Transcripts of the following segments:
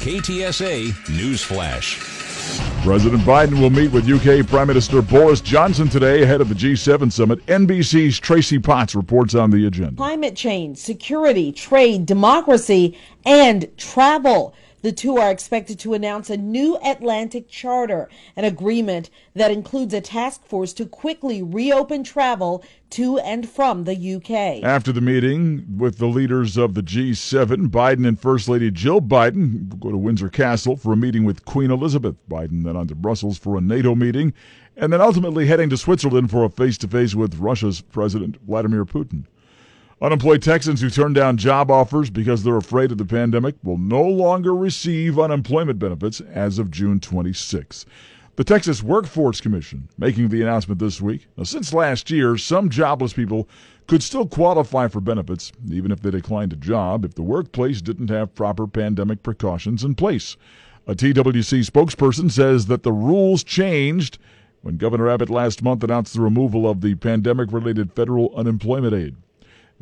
KTSA News Flash. President Biden will meet with UK Prime Minister Boris Johnson today ahead of the G7 summit. NBC's Tracy Potts reports on the agenda. Climate change, security, trade, democracy, and travel. The two are expected to announce a new Atlantic Charter, an agreement that includes a task force to quickly reopen travel to and from the UK. After the meeting with the leaders of the G7, Biden and First Lady Jill Biden go to Windsor Castle for a meeting with Queen Elizabeth. Biden then on to Brussels for a NATO meeting, and then ultimately heading to Switzerland for a face to face with Russia's President Vladimir Putin. Unemployed Texans who turn down job offers because they're afraid of the pandemic will no longer receive unemployment benefits as of June 26. The Texas Workforce Commission making the announcement this week. Now, since last year, some jobless people could still qualify for benefits, even if they declined a job, if the workplace didn't have proper pandemic precautions in place. A TWC spokesperson says that the rules changed when Governor Abbott last month announced the removal of the pandemic related federal unemployment aid.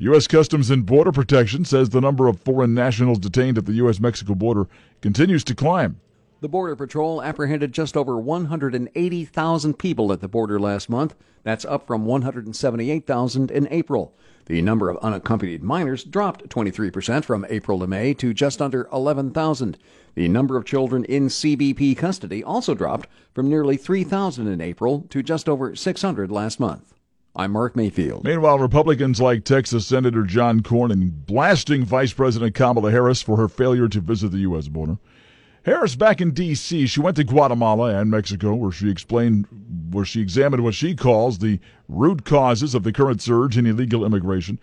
U.S. Customs and Border Protection says the number of foreign nationals detained at the U.S. Mexico border continues to climb. The Border Patrol apprehended just over 180,000 people at the border last month. That's up from 178,000 in April. The number of unaccompanied minors dropped 23% from April to May to just under 11,000. The number of children in CBP custody also dropped from nearly 3,000 in April to just over 600 last month. I'm Mark Mayfield. Meanwhile, Republicans like Texas Senator John Cornyn blasting Vice President Kamala Harris for her failure to visit the U.S. border. Harris back in D.C. She went to Guatemala and Mexico, where she explained, where she examined what she calls the root causes of the current surge in illegal immigration.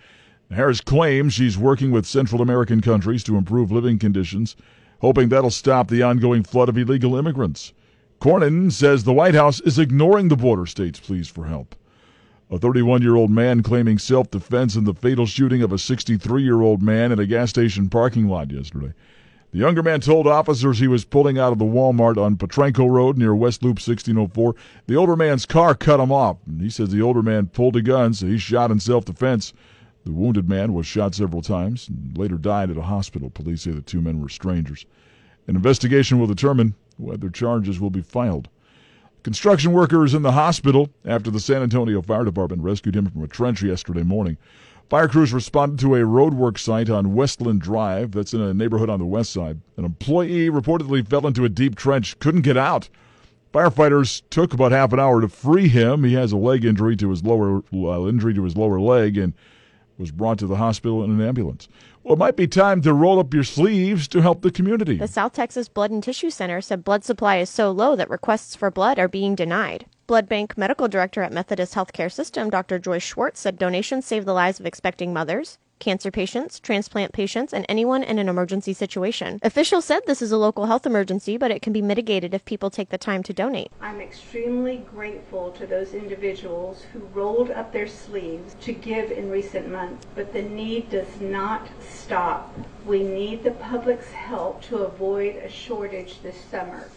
Harris claims she's working with Central American countries to improve living conditions, hoping that'll stop the ongoing flood of illegal immigrants. Cornyn says the White House is ignoring the border states' pleas for help. A 31 year old man claiming self defense in the fatal shooting of a 63 year old man in a gas station parking lot yesterday. The younger man told officers he was pulling out of the Walmart on Potranco Road near West Loop 1604. The older man's car cut him off. He says the older man pulled a gun, so he shot in self defense. The wounded man was shot several times and later died at a hospital. Police say the two men were strangers. An investigation will determine whether charges will be filed. Construction workers in the hospital after the San Antonio Fire Department rescued him from a trench yesterday morning. Fire crews responded to a roadwork site on Westland Drive that's in a neighborhood on the west side. An employee reportedly fell into a deep trench, couldn't get out. Firefighters took about half an hour to free him. He has a leg injury to his lower uh, injury to his lower leg and was brought to the hospital in an ambulance. Well, it might be time to roll up your sleeves to help the community. The South Texas Blood and Tissue Center said blood supply is so low that requests for blood are being denied. Blood Bank Medical Director at Methodist Healthcare System, Dr. Joyce Schwartz, said donations save the lives of expecting mothers, cancer patients, transplant patients, and anyone in an emergency situation. Officials said this is a local health emergency, but it can be mitigated if people take the time to donate. I'm extremely grateful to those individuals who rolled up their sleeves to give in recent months, but the need does not stop. We need the public's help to avoid a shortage this summer.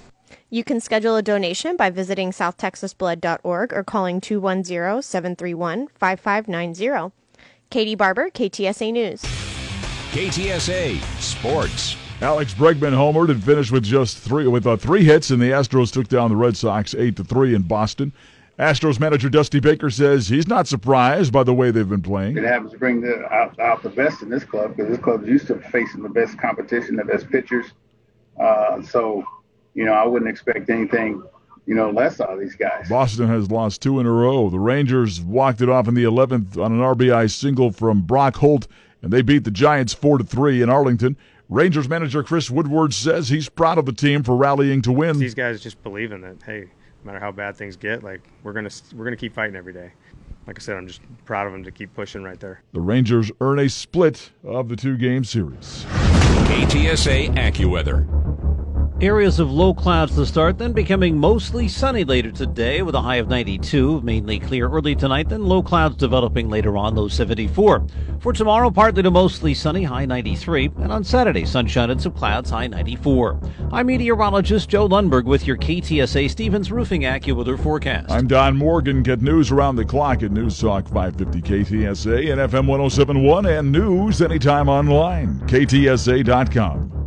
You can schedule a donation by visiting southtexasblood.org or calling 210 731 5590. Katie Barber, KTSA News. KTSA Sports. Alex Bregman homered and finished with just three with uh, three hits, and the Astros took down the Red Sox eight to three in Boston. Astros manager Dusty Baker says he's not surprised by the way they've been playing. It happens to bring the, out, out the best in this club because this club is used to facing the best competition, the best pitchers. Uh, so, you know, I wouldn't expect anything you know, less out of these guys. Boston has lost two in a row. The Rangers walked it off in the 11th on an RBI single from Brock Holt, and they beat the Giants 4 to 3 in Arlington. Rangers manager Chris Woodward says he's proud of the team for rallying to win. These guys just believe in that. Hey, no matter how bad things get, like we're gonna we're gonna keep fighting every day. Like I said, I'm just proud of them to keep pushing right there. The Rangers earn a split of the two game series. KTSA AccuWeather. Areas of low clouds to start, then becoming mostly sunny later today with a high of 92. Mainly clear early tonight, then low clouds developing later on, low 74. For tomorrow, partly to mostly sunny, high 93. And on Saturday, sunshine and some clouds, high 94. I'm meteorologist Joe Lundberg with your KTSA Stevens Roofing AccuWeather forecast. I'm Don Morgan. Get news around the clock at News Talk 550 KTSA and FM 1071 and news anytime online. KTSA.com.